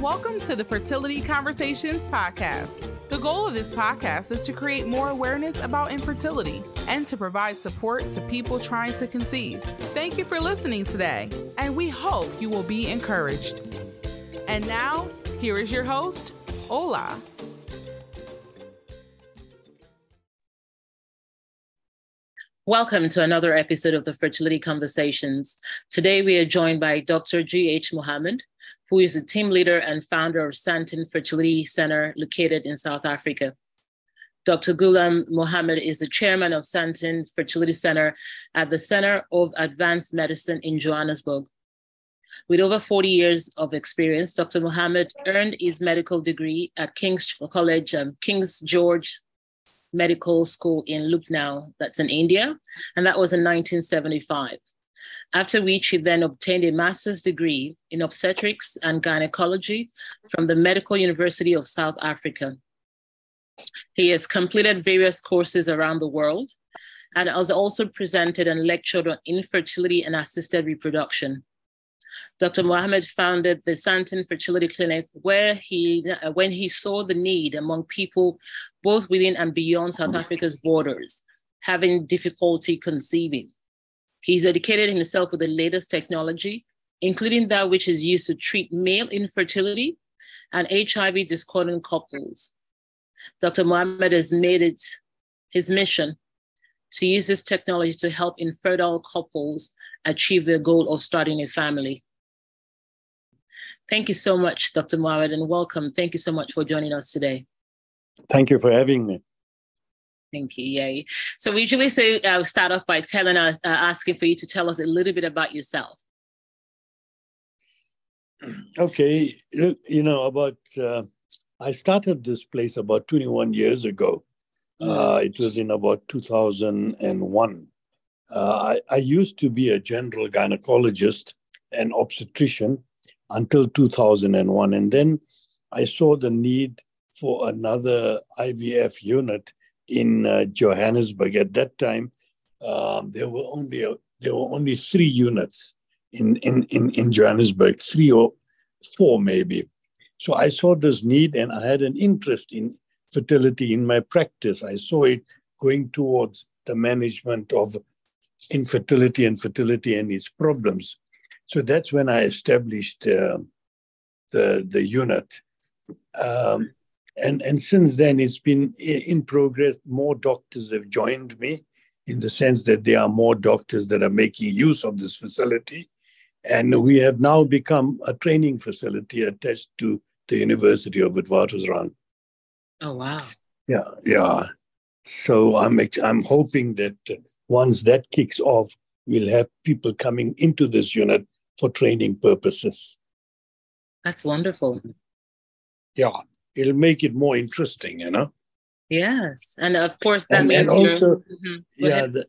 welcome to the Fertility Conversations podcast. The goal of this podcast is to create more awareness about infertility and to provide support to people trying to conceive. Thank you for listening today, and we hope you will be encouraged. And now, here is your host, Ola. Welcome to another episode of the Fertility Conversations. Today we are joined by Dr. G.H. Mohamed, who is the team leader and founder of Sandton Fertility Center located in South Africa. Dr. Goolam Mohamed is the chairman of Sandton Fertility Center at the Center of Advanced Medicine in Johannesburg. With over 40 years of experience, Dr. Mohamed earned his medical degree at King's College, um, King's George Medical School in Lucknow, that's in India, and that was in 1975 after which he then obtained a master's degree in obstetrics and gynecology from the Medical University of South Africa. He has completed various courses around the world and has also presented and lectured on infertility and assisted reproduction. Dr. Mohamed founded the Sandton Fertility Clinic where he, uh, when he saw the need among people both within and beyond South Africa's borders, having difficulty conceiving. He's educated himself with the latest technology, including that which is used to treat male infertility and HIV discordant couples. Dr. Mohamed has made it his mission to use this technology to help infertile couples achieve their goal of starting a family. Thank you so much, Dr. Mohamed, and welcome. Thank you so much for joining us today. Thank you for having me. Thank you. Yay. So we usually say uh, start off by telling us, uh, asking for you to tell us a little bit about yourself. Okay, you know about. Uh, I started this place about 21 years ago. Uh, it was in about 2001. Uh, I, I used to be a general gynecologist and obstetrician until 2001, and then I saw the need for another IVF unit in uh, Johannesburg. At that time, um, there were only uh, there were only three units in, in, in, in Johannesburg, three or four maybe. So I saw this need and I had an interest in fertility in my practice. I saw it going towards the management of infertility and fertility and its problems. So that's when I established uh, the, the unit. Um, and and since then it's been in progress. More doctors have joined me in the sense that there are more doctors that are making use of this facility. And we have now become a training facility attached to the university of witwatersrand. Oh wow. Yeah yeah. So i'm i'm hoping that uh, once that kicks off we'll have people coming into this unit for training purposes. That's wonderful. Yeah it'll make it more interesting, you know. Yes, and of course that and, means and also, mm-hmm. yeah. The,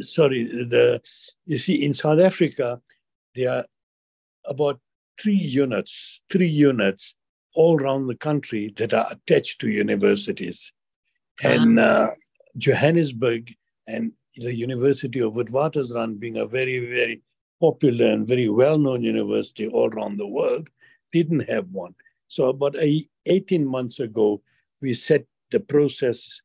sorry, the you see in South Africa there are about three units, three units all around the country that are attached to universities, and uh, Johannesburg and the University of Witwatersrand being a very very popular and very well known university all around the world didn't have one. So about a, 18 months ago, we set the process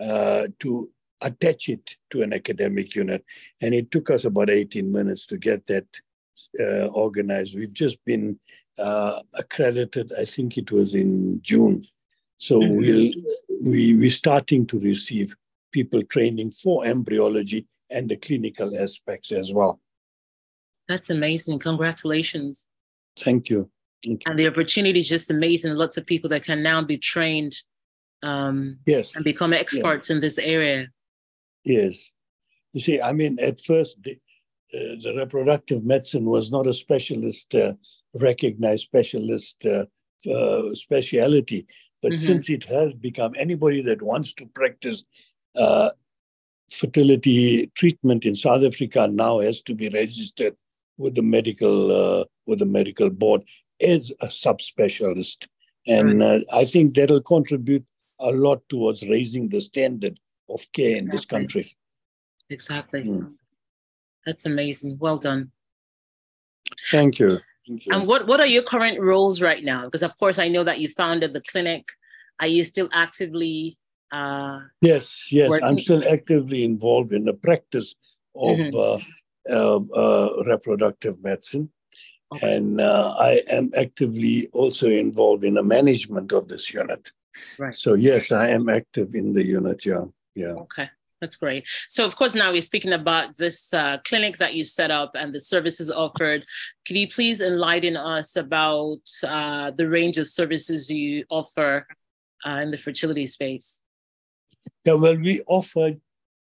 uh, to attach it to an academic unit. And it took us about 18 minutes to get that uh, organized. We've just been uh, accredited, I think it was in June. So mm-hmm. we'll, we, we're starting to receive people training for embryology and the clinical aspects as well. That's amazing. Congratulations. Thank you. And the opportunity is just amazing. Lots of people that can now be trained um, yes. and become experts in this area. Yes. You see, I mean, at first, the, uh, the reproductive medicine was not a specialist, uh, recognized specialist uh, uh speciality. But mm-hmm. since it has become anybody that wants to practice uh, fertility treatment in South Africa now has to be registered with the medical uh, with the medical board is a subspecialist. And right. uh, I think that'll contribute a lot towards raising the standard of care exactly. in this country. Exactly. Mm. That's amazing. Well done. Thank you. And what, what are your current roles right now? Because, of course, I know that you founded the clinic. Are you still actively? Uh, yes, yes. Working? I'm still actively involved in the practice of mm-hmm. uh, uh, reproductive medicine. Okay. And uh, I am actively also involved in the management of this unit. Right. So, yes, I am active in the unit. Yeah. Yeah. Okay. That's great. So, of course, now we're speaking about this uh, clinic that you set up and the services offered. Could you please enlighten us about uh, the range of services you offer uh, in the fertility space? Yeah, well, we offer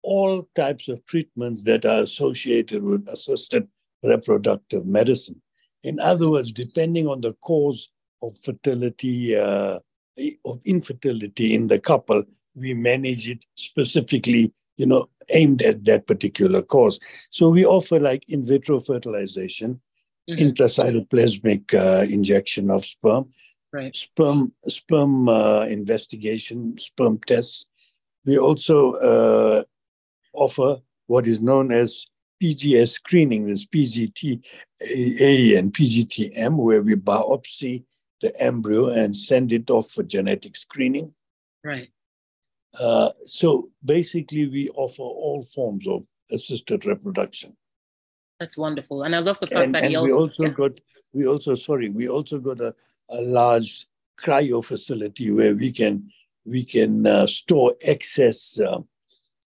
all types of treatments that are associated with assisted reproductive medicine. In other words, depending on the cause of fertility, uh, of infertility in the couple, we manage it specifically you know, aimed at that particular cause. So we offer like in vitro fertilization, mm-hmm. intracytoplasmic uh, injection of sperm, right. sperm sperm uh, investigation, sperm tests. We also uh, offer what is known as PGS screening, this PGT A and PGTM, where we biopsy the embryo and send it off for genetic screening. Right. Uh, so basically, we offer all forms of assisted reproduction. That's wonderful, and I love the fact and, that and he also we also yeah. got we also sorry we also got a, a large cryo facility where we can we can uh, store excess uh,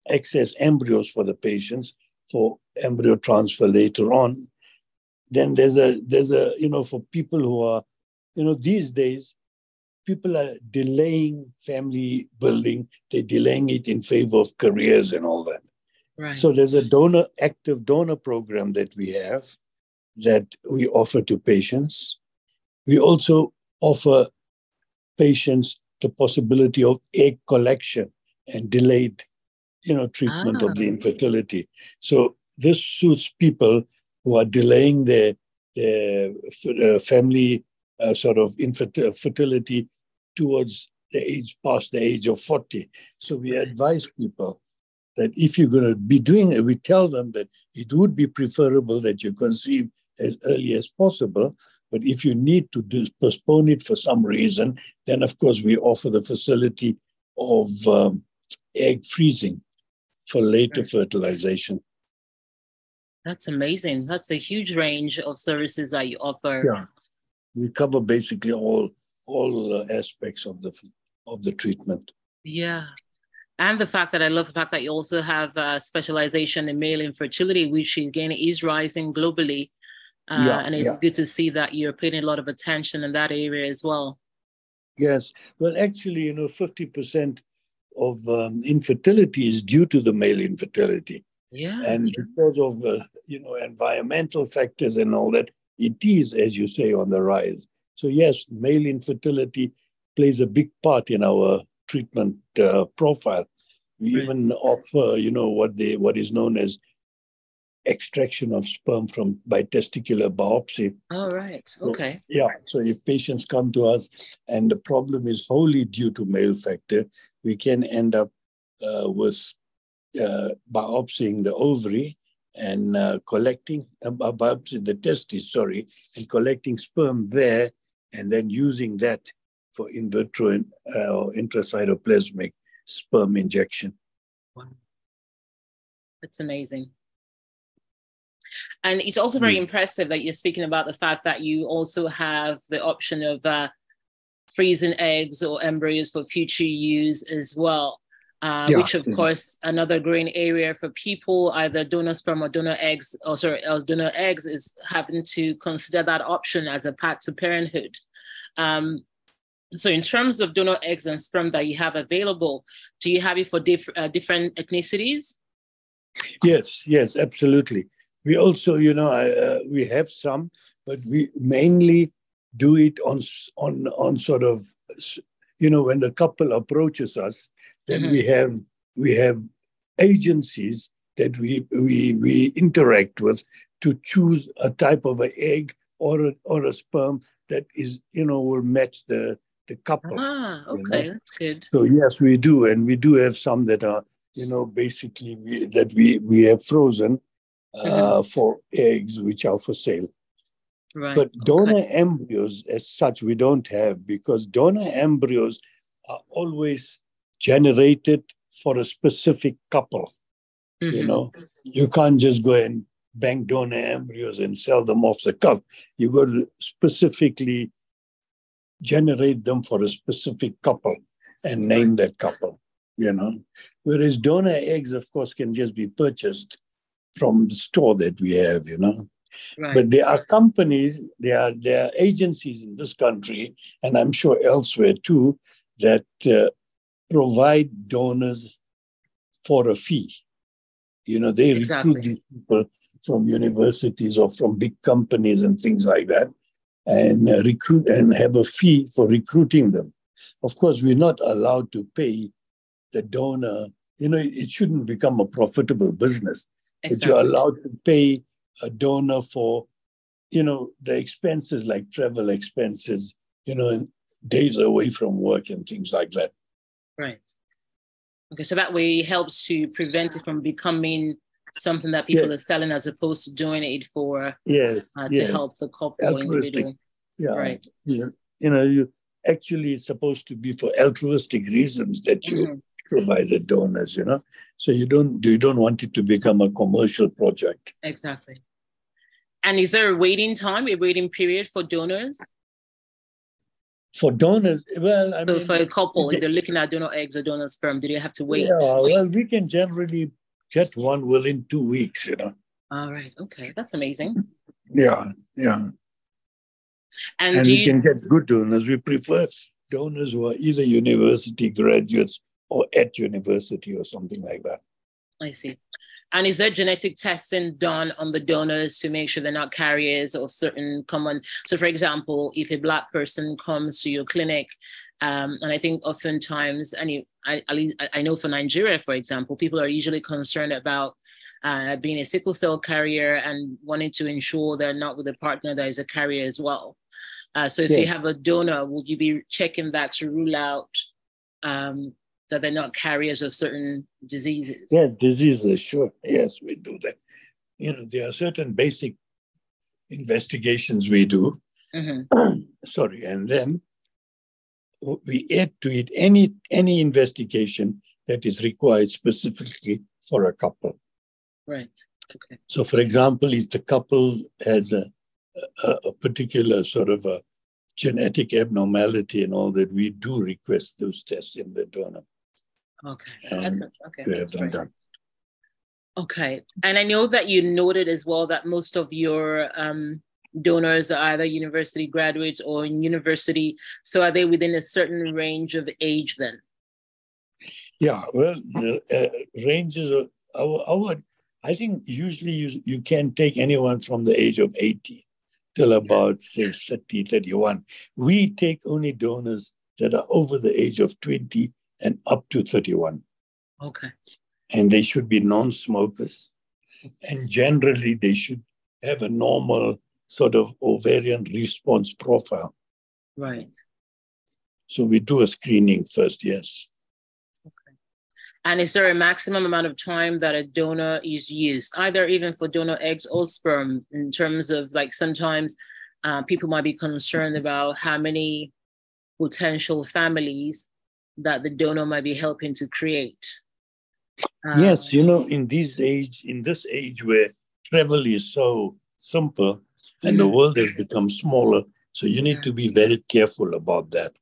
excess embryos for the patients for embryo transfer later on. Then there's a there's a you know for people who are you know these days people are delaying family building, they're delaying it in favor of careers and all that. Right. So there's a donor active donor program that we have that we offer to patients. We also offer patients the possibility of egg collection and delayed, you know, treatment ah. of the ah. infertility. So this suits people who are delaying their, their uh, family uh, sort of infertility towards the age past the age of 40. So we advise people that if you're going to be doing it, we tell them that it would be preferable that you conceive as early as possible. But if you need to do, postpone it for some reason, then of course we offer the facility of um, egg freezing for later fertilization. That's amazing. That's a huge range of services that you offer. Yeah, we cover basically all all uh, aspects of the of the treatment. Yeah. And the fact that I love the fact that you also have uh, specialization in male infertility, which again is rising globally. Uh, yeah, and it's yeah. good to see that you're paying a lot of attention in that area as well. Yes. Well, actually, you know, 50% of um, infertility is due to the male infertility. Yeah. And because of, uh, you know, environmental factors and all that, it is, as you say, on the rise. So yes, male infertility plays a big part in our treatment uh, profile. We right. even offer, you know, what they what is known as extraction of sperm from by testicular biopsy. All right. Okay. So, yeah. So if patients come to us and the problem is wholly due to male factor, we can end up uh, with uh, biopsying the ovary and uh, collecting uh, biopsy the testes, sorry, and collecting sperm there and then using that for in vitro and, uh, intracytoplasmic sperm injection. Wow. That's amazing. And it's also very mm. impressive that you're speaking about the fact that you also have the option of uh, freezing eggs or embryos for future use as well. Uh, yeah. which of course another growing area for people either donor sperm or donor eggs or sorry else donor eggs is having to consider that option as a path to parenthood um, so in terms of donor eggs and sperm that you have available do you have it for diff- uh, different ethnicities yes yes absolutely we also you know uh, we have some but we mainly do it on on on sort of you know when the couple approaches us then mm-hmm. we have we have agencies that we, we we interact with to choose a type of an egg or a, or a sperm that is you know will match the the couple. Ah, okay, you know? that's good. So yes, we do, and we do have some that are you know basically we, that we we have frozen mm-hmm. for eggs which are for sale. Right. But donor okay. embryos, as such, we don't have because donor embryos are always generated for a specific couple. Mm-hmm. You know, you can't just go and bank donor embryos and sell them off the cuff. You got to specifically generate them for a specific couple and name that couple. You know, whereas donor eggs, of course, can just be purchased from the store that we have. You know. Right. But there are companies, there are there are agencies in this country, and I'm sure elsewhere too, that uh, provide donors for a fee. You know, they exactly. recruit these people from universities or from big companies and things like that, and uh, recruit and have a fee for recruiting them. Of course, we're not allowed to pay the donor. You know, it shouldn't become a profitable business. Exactly. But you're allowed to pay a donor for, you know, the expenses like travel expenses, you know, days away from work and things like that. Right. Okay, so that way helps to prevent it from becoming something that people yes. are selling as opposed to doing it for yes, uh, yes. to help the couple individual. Yeah. Right. Yeah. You know, you actually it's supposed to be for altruistic reasons that you mm-hmm. Provide the donors, you know. So you don't you don't want it to become a commercial project. Exactly. And is there a waiting time, a waiting period for donors? For donors, well, I so mean, for a couple, if they're looking at donor eggs or donor sperm, do they have to wait? Yeah, well, we can generally get one within two weeks, you know. All right. Okay. That's amazing. Yeah. Yeah. And, and we you... can get good donors. We prefer donors who are either university graduates or at university or something like that. I see. And is there genetic testing done on the donors to make sure they're not carriers of certain common? So, for example, if a Black person comes to your clinic, um, and I think oftentimes, and I, I, I know for Nigeria, for example, people are usually concerned about uh, being a sickle cell carrier and wanting to ensure they're not with a partner that is a carrier as well. Uh, so if yes. you have a donor, will you be checking that to rule out um, that they're not carriers of certain diseases? Yes, diseases, sure. Yes, we do that. You know, there are certain basic investigations we do. Mm-hmm. Sorry, and then we add to it any any investigation that is required specifically for a couple. Right. Okay. So, for example, if the couple has a, a, a particular sort of a genetic abnormality and all that, we do request those tests in the donor. Okay. Excellent. Okay. Them done. Okay. And I know that you noted as well that most of your um, donors are either university graduates or in university. So are they within a certain range of age then? Yeah, well, the uh, ranges of our, our, I think usually you, you can take anyone from the age of 18 till about, say, 30, 31. We take only donors that are over the age of 20 and up to 31. Okay. And they should be non smokers. And generally, they should have a normal sort of ovarian response profile. Right. So we do a screening first, yes. Okay. And is there a maximum amount of time that a donor is used, either even for donor eggs or sperm, in terms of like sometimes uh, people might be concerned about how many potential families that the donor might be helping to create? Um, yes, you know, in this age, in this age where travel is so simple and mm-hmm. the world has become smaller, so you need yeah. to be very careful about that.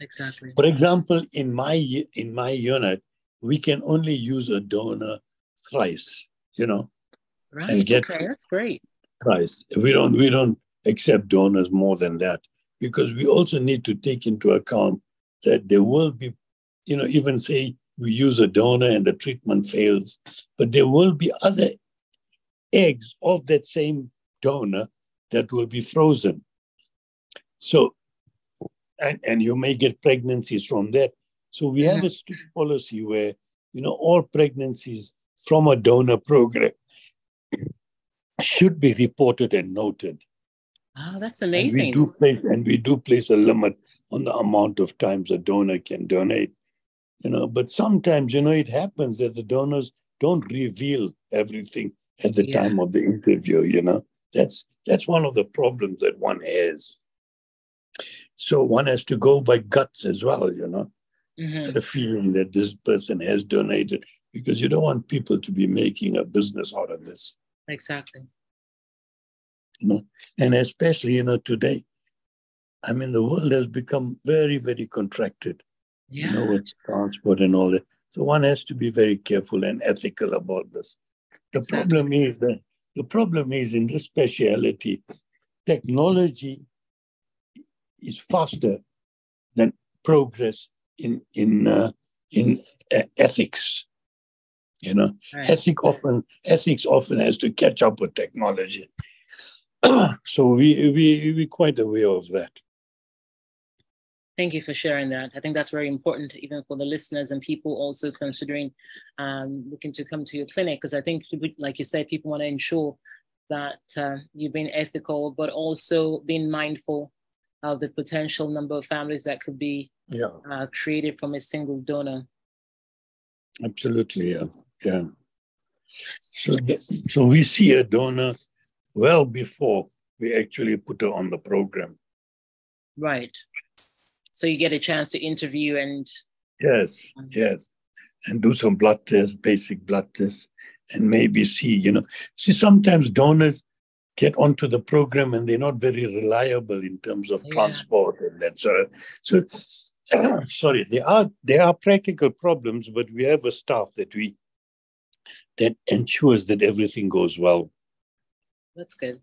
Exactly. For example, in my in my unit, we can only use a donor thrice, you know, right. and get okay, that's great. Thrice. We don't we don't accept donors more than that because we also need to take into account that there will be, you know, even say we use a donor and the treatment fails, but there will be other eggs of that same donor that will be frozen. So, and, and you may get pregnancies from that. So we have a strict policy where, you know, all pregnancies from a donor program should be reported and noted. Oh, that's amazing. And we do place and we do place a limit on the amount of times a donor can donate. You know, but sometimes, you know, it happens that the donors don't reveal everything at the yeah. time of the interview, you know. That's that's one of the problems that one has. So one has to go by guts as well, you know, mm-hmm. the feeling that this person has donated, because you don't want people to be making a business out of this. Exactly. You know, and especially, you know, today, I mean, the world has become very, very contracted. Yeah. You know, with transport and all that. So one has to be very careful and ethical about this. The exactly. problem is that the problem is in this speciality, technology is faster than progress in in uh, in uh, ethics. You know, right. ethic often ethics often has to catch up with technology. so we we we quite aware of that. Thank you for sharing that. I think that's very important, even for the listeners and people also considering um, looking to come to your clinic, because I think, like you said, people want to ensure that uh, you've been ethical, but also being mindful of the potential number of families that could be yeah. uh, created from a single donor. Absolutely, yeah, yeah. So, so we see a donor well before we actually put her on the program. Right so you get a chance to interview and yes um, yes and do some blood tests basic blood tests and maybe see you know see sometimes donors get onto the program and they're not very reliable in terms of yeah. transport and that sort of so sorry there are there are practical problems but we have a staff that we that ensures that everything goes well that's good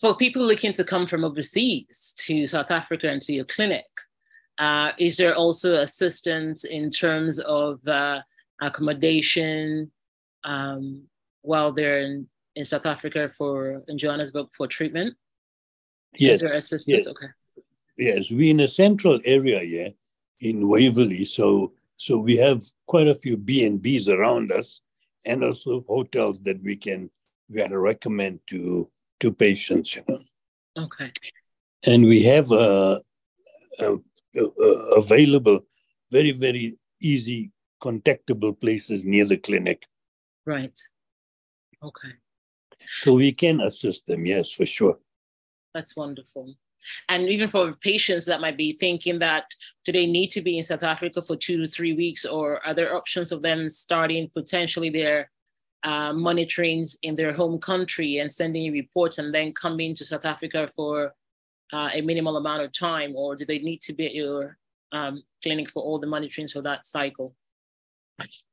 for people looking to come from overseas to South Africa and to your clinic, uh, is there also assistance in terms of uh, accommodation um, while they're in, in South Africa for in Johannesburg for treatment? Yes. Is there assistance? Yes. Okay. Yes, we're in a central area here in Waverley, so so we have quite a few B and Bs around us, and also hotels that we can we had to recommend to to patients. You know. Okay. And we have uh, available, very, very easy contactable places near the clinic. Right. Okay. So we can assist them, yes, for sure. That's wonderful. And even for patients that might be thinking that do they need to be in South Africa for two to three weeks, or are there options of them starting potentially their uh, monitorings in their home country and sending reports and then coming to South Africa for uh, a minimal amount of time, or do they need to be at your um, clinic for all the monitoring for that cycle?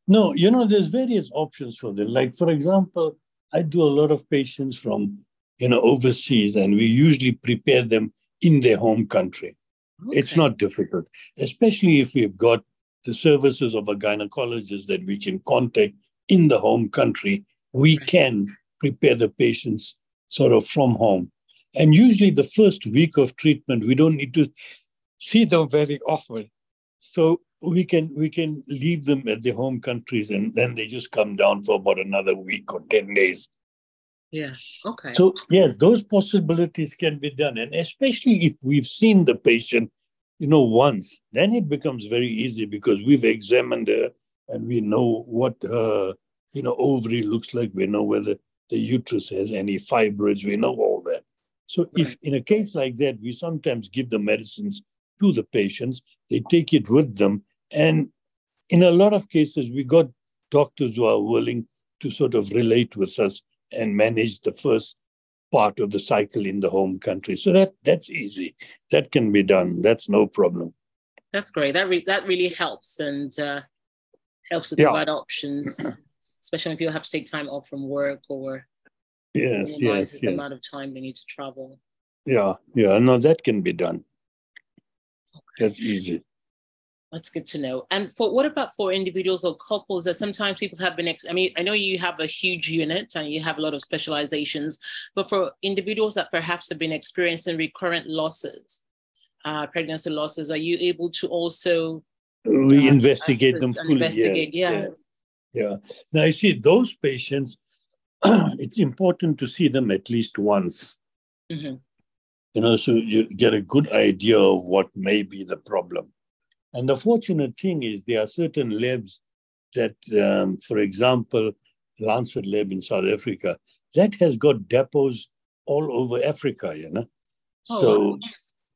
No, you know, there's various options for them. Like, for example, I do a lot of patients from, you know, overseas, and we usually prepare them in their home country. Okay. It's not difficult, especially if we've got the services of a gynecologist that we can contact in the home country. We can prepare the patients sort of from home. And usually, the first week of treatment, we don't need to see them very often. So we can we can leave them at their home countries, and then they just come down for about another week or ten days. Yeah. Okay. So yes, those possibilities can be done, and especially if we've seen the patient, you know, once, then it becomes very easy because we've examined her and we know what her, you know, ovary looks like. We know whether the uterus has any fibroids. We know all that. So if in a case like that, we sometimes give the medicines to the patients, they take it with them. And in a lot of cases, we got doctors who are willing to sort of relate with us and manage the first part of the cycle in the home country. So that that's easy. That can be done. That's no problem. That's great. That re- that really helps and uh, helps to provide yeah. options, especially when people have to take time off from work or yes, yes, the amount of time they need to travel. Yeah, yeah, no, that can be done. Okay. That's easy. That's good to know. And for what about for individuals or couples that sometimes people have been, ex- I mean, I know you have a huge unit and you have a lot of specializations, but for individuals that perhaps have been experiencing recurrent losses, uh, pregnancy losses, are you able to also we uh, investigate them fully? Investigate, yes. yeah. yeah. Yeah. Now, you see those patients it's important to see them at least once. Mm-hmm. You know, so you get a good idea of what may be the problem. And the fortunate thing is there are certain labs that, um, for example, Lancet Lab in South Africa, that has got depots all over Africa, you know. Oh, so wow.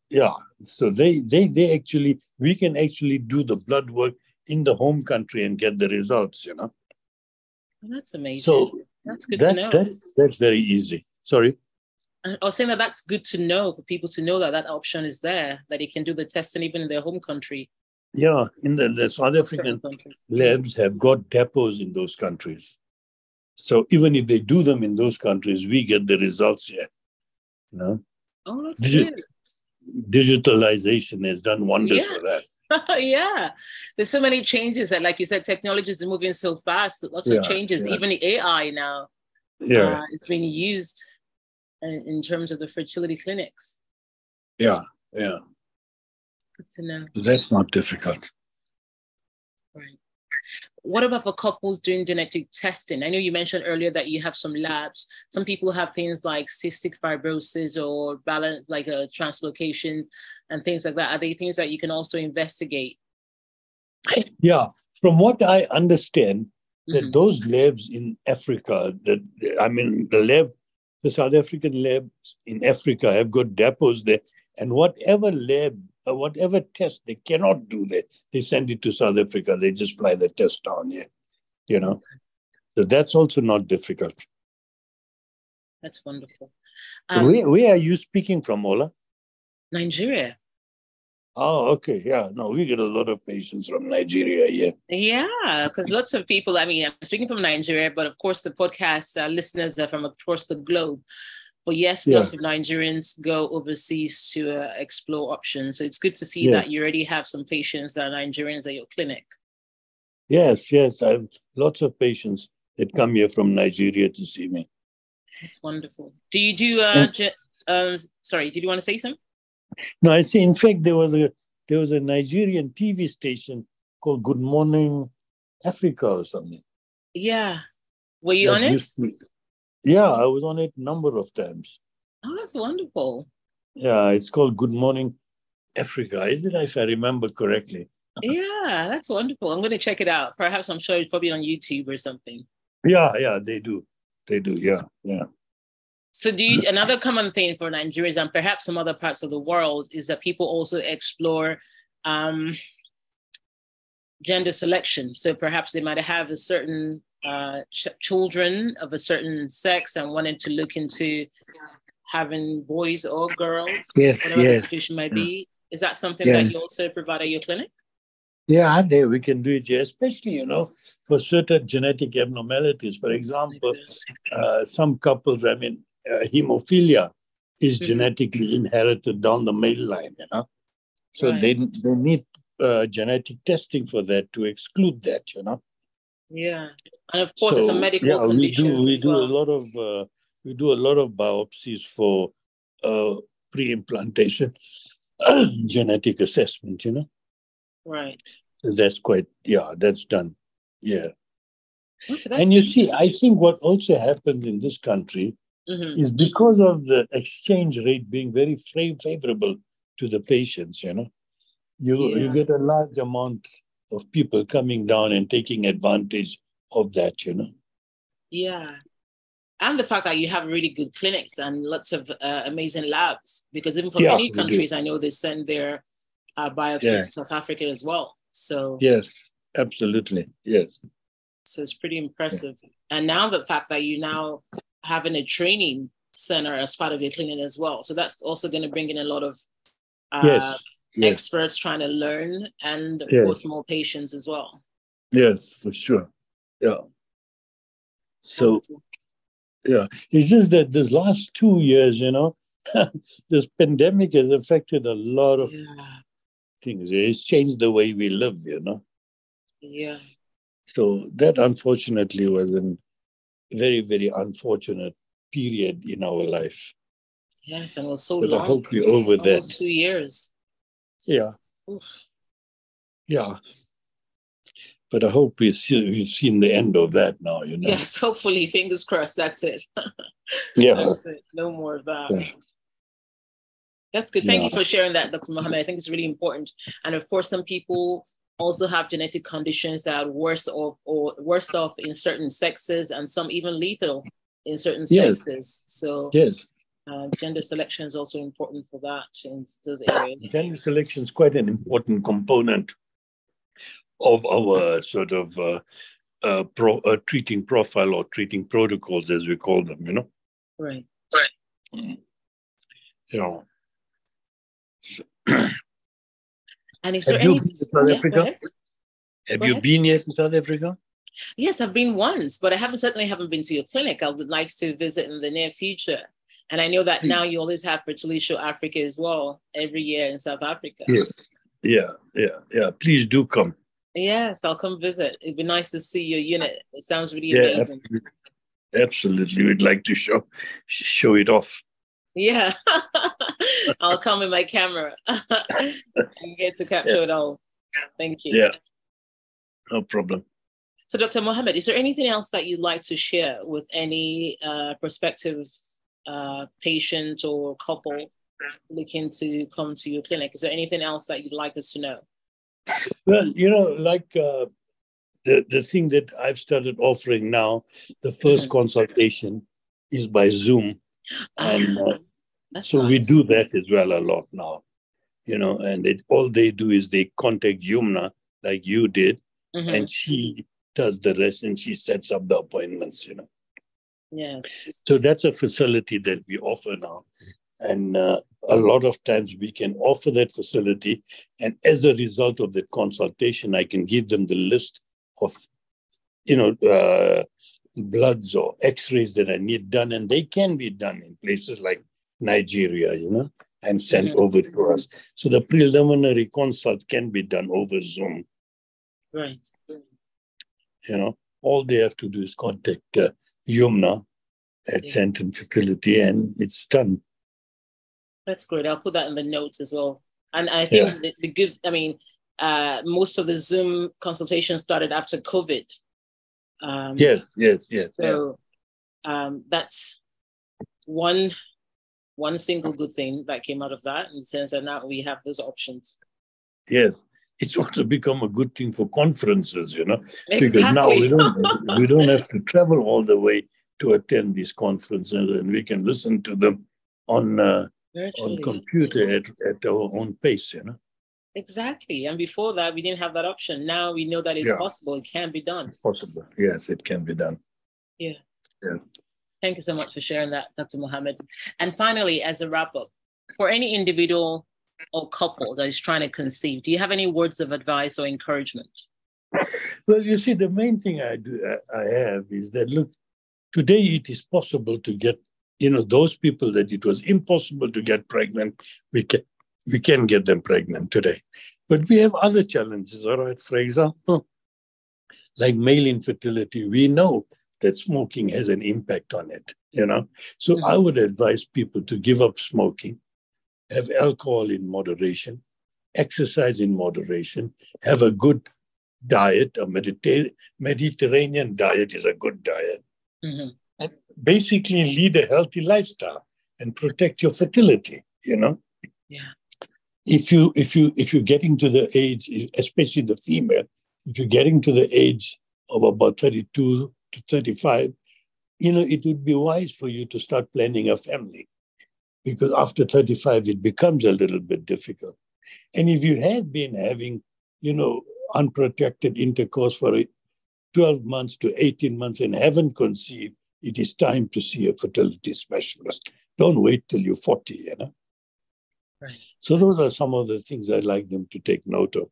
Yeah, so they they they actually we can actually do the blood work in the home country and get the results, you know. That's amazing. So that's good that's to know. that's that's very easy. Sorry. I was saying that that's good to know for people to know that that option is there, that they can do the testing even in their home country. Yeah, in the, the South African labs have got depots in those countries. So even if they do them in those countries, we get the results here. You know, Oh, that's Did you- good. Digitalization has done wonders Yeah. for that. yeah, there's so many changes that, like you said, technology is moving so fast. Lots Yeah, of changes. yeah. Even the AI now Yeah, uh, is being used in, in terms of the fertility clinics. yeah, yeah. Good to know. That's not difficult. What about for couples doing genetic testing? I know you mentioned earlier that you have some labs. Some people have things like cystic fibrosis or balance, like a translocation and things like that. Are they things that you can also investigate? Yeah, from what I understand, that Mhm. those labs in Africa, that I mean, the lab, the South African labs in Africa have got depots there, and whatever lab, uh, whatever test they cannot do there, they send it to South Africa. They just fly the test down here, you know. So that's also not difficult. That's wonderful. Um, where, where are you speaking from, Ola? Nigeria. Oh, okay, yeah. No, we get a lot of patients from Nigeria here. Yeah, because lots of people, I mean, I'm speaking from Nigeria, but of course, the podcast uh, listeners are from across the globe. But yes, Yeah. lots of Nigerians go overseas to uh, explore options. So it's good to see Yeah. that you already have some patients that are Nigerians at your clinic. Yes, yes. I have lots of patients that come here from Nigeria to see me. That's wonderful. Do you do, uh, ge- um, sorry, did you want to say something? No, I see. In fact, there was a there was a Nigerian TV station called Good Morning Africa or something. Yeah. Were you that on it? to- yeah, I was on it a number of times. Oh, that's wonderful. Yeah, it's called Good Morning Africa, is it? If I remember correctly. Yeah, that's wonderful. I'm going to check it out. Perhaps I'm sure it's probably on YouTube or something. Yeah, yeah, they do. They do. Yeah, yeah. So, do you, another common thing for Nigerians and perhaps some other parts of the world is that people also explore um, gender selection. So, perhaps they might have a certain uh, ch- children of a certain sex and wanted to look into having boys or girls, Yes, whatever yes. the situation might be. Is that something Yeah. that you also provide at your clinic? Yeah, there we can do it here, especially, you know, for certain genetic abnormalities. For example, uh, some couples, I mean, uh, hemophilia is Mhm. genetically inherited down the male line, you know. So they, they need uh, genetic testing for that to exclude that, you know. Yeah, and of course, it's a So, medical yeah, condition We do, we do well. a lot of uh, we do a lot of biopsies for uh, pre-implantation genetic assessment, you know. Right. That's quite yeah, that's done. Yeah. Okay, and you good. see, I think what also happens in this country Mhm. is because of the exchange rate being very favorable to the patients, you know, you, you get a large amount of people coming down and taking advantage of that, you know. Yeah. And the fact that you have really good clinics and lots of uh, amazing labs, because even from Yeah, many we do. countries, I know they send their uh, biopsies Yeah. to South Africa as well. So, Yes, absolutely. Yes. so it's pretty impressive. And now the fact that you now having a training center as part of your clinic as well, so that's also going to bring in a lot of uh, yes. Yes. experts trying to learn, and of Yes. course more patients as well. Yes, for sure. Yeah. So Wonderful. yeah, it's just that this last two years, you know, this pandemic has affected a lot of yeah, things. It's changed the way we live, you know. yeah. So that unfortunately was a very, very unfortunate period in our life. Yes, and it was so But I long. hope we're over that. Two years. Yeah, Oof. yeah. But I hope we see, we've seen the end of that now, you know. Yes, hopefully, fingers crossed. That's it. Yeah. That's it. No more of that. Yeah. That's good. Thank you for sharing that, Dr. Mohamed. I think it's really important. And of course, some people also have genetic conditions that are worse off or worse off in certain sexes, and some even lethal in certain Yes. sexes. So Yes. Uh, gender selection is also important for that in those areas. Gender selection is quite an important component of our sort of uh, uh, pro, uh, treating profile or treating protocols, as we call them, you know? Right. Right. Mm. You know. and is there Have you any... been to South Yeah, Africa? Have Go you ahead. been yet to South Africa? Yes, I've been once, but I haven't certainly haven't been to your clinic. I would like to visit in the near future. And I know that Hmm. now you always have Fertility Show Africa as well every year in South Africa. Yeah. Yeah, yeah, yeah. Please do come. Yes, I'll come visit. It'd be nice to see your unit. It sounds really Yeah, amazing. absolutely. absolutely. We'd like to show show it off. Yeah. I'll come with my camera and get to capture it all. Thank you. Yeah, no problem. So, Dr. Mohamed, is there anything else that you'd like to share with any uh, prospective uh, patient or couple looking to come to your clinic? Is there anything else that you'd like us to know? Well, you know, like uh, the the thing that I've started offering now, the 1st Mhm. consultation is by Zoom, and uh, so we do that as well a lot now. You know, and it, all they do is they contact Yumna like you did, Mhm. and she does the rest, and she sets up the appointments. You know, Yes. so that's a facility that we offer now, and uh, a lot of times we can offer that facility, and as a result of that consultation, I can give them the list of, you know, uh, bloods or X-rays that I need done, and they can be done in places like Nigeria, you know, and sent Mhm. over to us. So the preliminary consult can be done over Zoom. Right. You know, all they have to do is contact uh, Yumna at Yeah. Sandton Fertility, and it's done. That's great. I'll put that in the notes as well. And I think Yeah. the, the good, I mean, uh, most of the Zoom consultations started after COVID. Um, Yes, yes, yes. yeah. So um, that's one one single good thing that came out of that in the sense that now we have those options. Yes, it's also become a good thing for conferences, you know, because now we don't we don't have to travel all the way to attend these conferences, and we can listen to them on uh, on computer at, at our own pace, you know. Exactly. And before that, we didn't have that option. Now we know that it's Yeah. possible. It can be done. Possible, yes, it can be done. Yeah. Yeah. Thank you so much for sharing that, Dr. Mohamed. And finally, as a wrap up, for any individual or couple that is trying to conceive, do you have any words of advice or encouragement? Well, you see, the main thing I do I have is that look, today it is possible to get, you know, those people that it was impossible to get pregnant, we can we can get them pregnant today. But we have other challenges, all right. For example, like male infertility, we know that smoking has an impact on it, you know. So mm-hmm. I would advise people to give up smoking, have alcohol in moderation, exercise in moderation, have a good diet, a Mediter- Mediterranean diet is a good diet. Mhm. And basically lead a healthy lifestyle and protect your fertility, you know? Yeah. If you if you if you're getting to the age, especially the female, if you're getting to the age of about 32 to 35, you know, it would be wise for you to start planning a family. Because after 35, it becomes a little bit difficult. And if you have been having, you know, unprotected intercourse for 12 months to 18 months and haven't conceived, it is time to see a fertility specialist. Don't wait till you're 40, you know. Right. So those are some of the things I'd like them to take note of.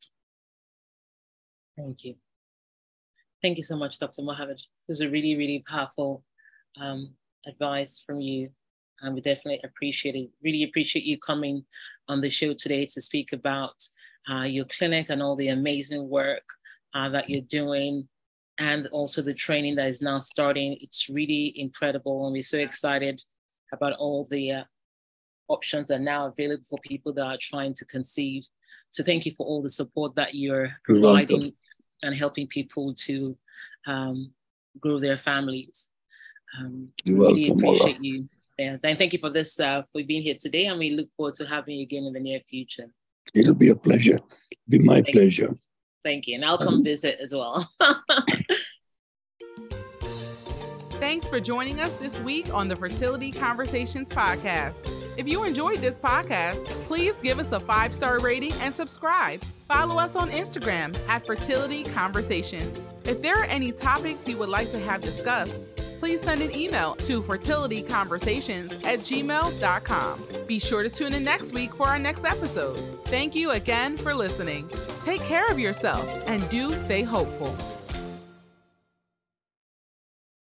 Thank you. Thank you so much, Dr. Mohamed. This is a really, really powerful um, advice from you. And we definitely appreciate it. Really appreciate you coming on the show today to speak about uh, your clinic and all the amazing work uh, that you're doing and also the training that is now starting. It's really incredible. And we're so excited about all the uh, options that are now available for people that are trying to conceive. So thank you for all the support that you're providing welcome. and helping people to um, grow their families. Um, You're really welcome, Ola. appreciate you. Yeah, and thank you for this uh, for being here today, and we look forward to having you again in the near future. It'll be a pleasure. Be my Thank you. pleasure. Thank you, and I'll come visit as well. Thanks for joining us this week on the Fertility Conversations podcast. If you enjoyed this podcast, please give us a five star rating and subscribe. Follow us on Instagram at Fertility Conversations. If there are any topics you would like to have discussed, please send an email to fertilityconversations at gmail.com. Be sure to tune in next week for our next episode. Thank you again for listening. Take care of yourself and do stay hopeful.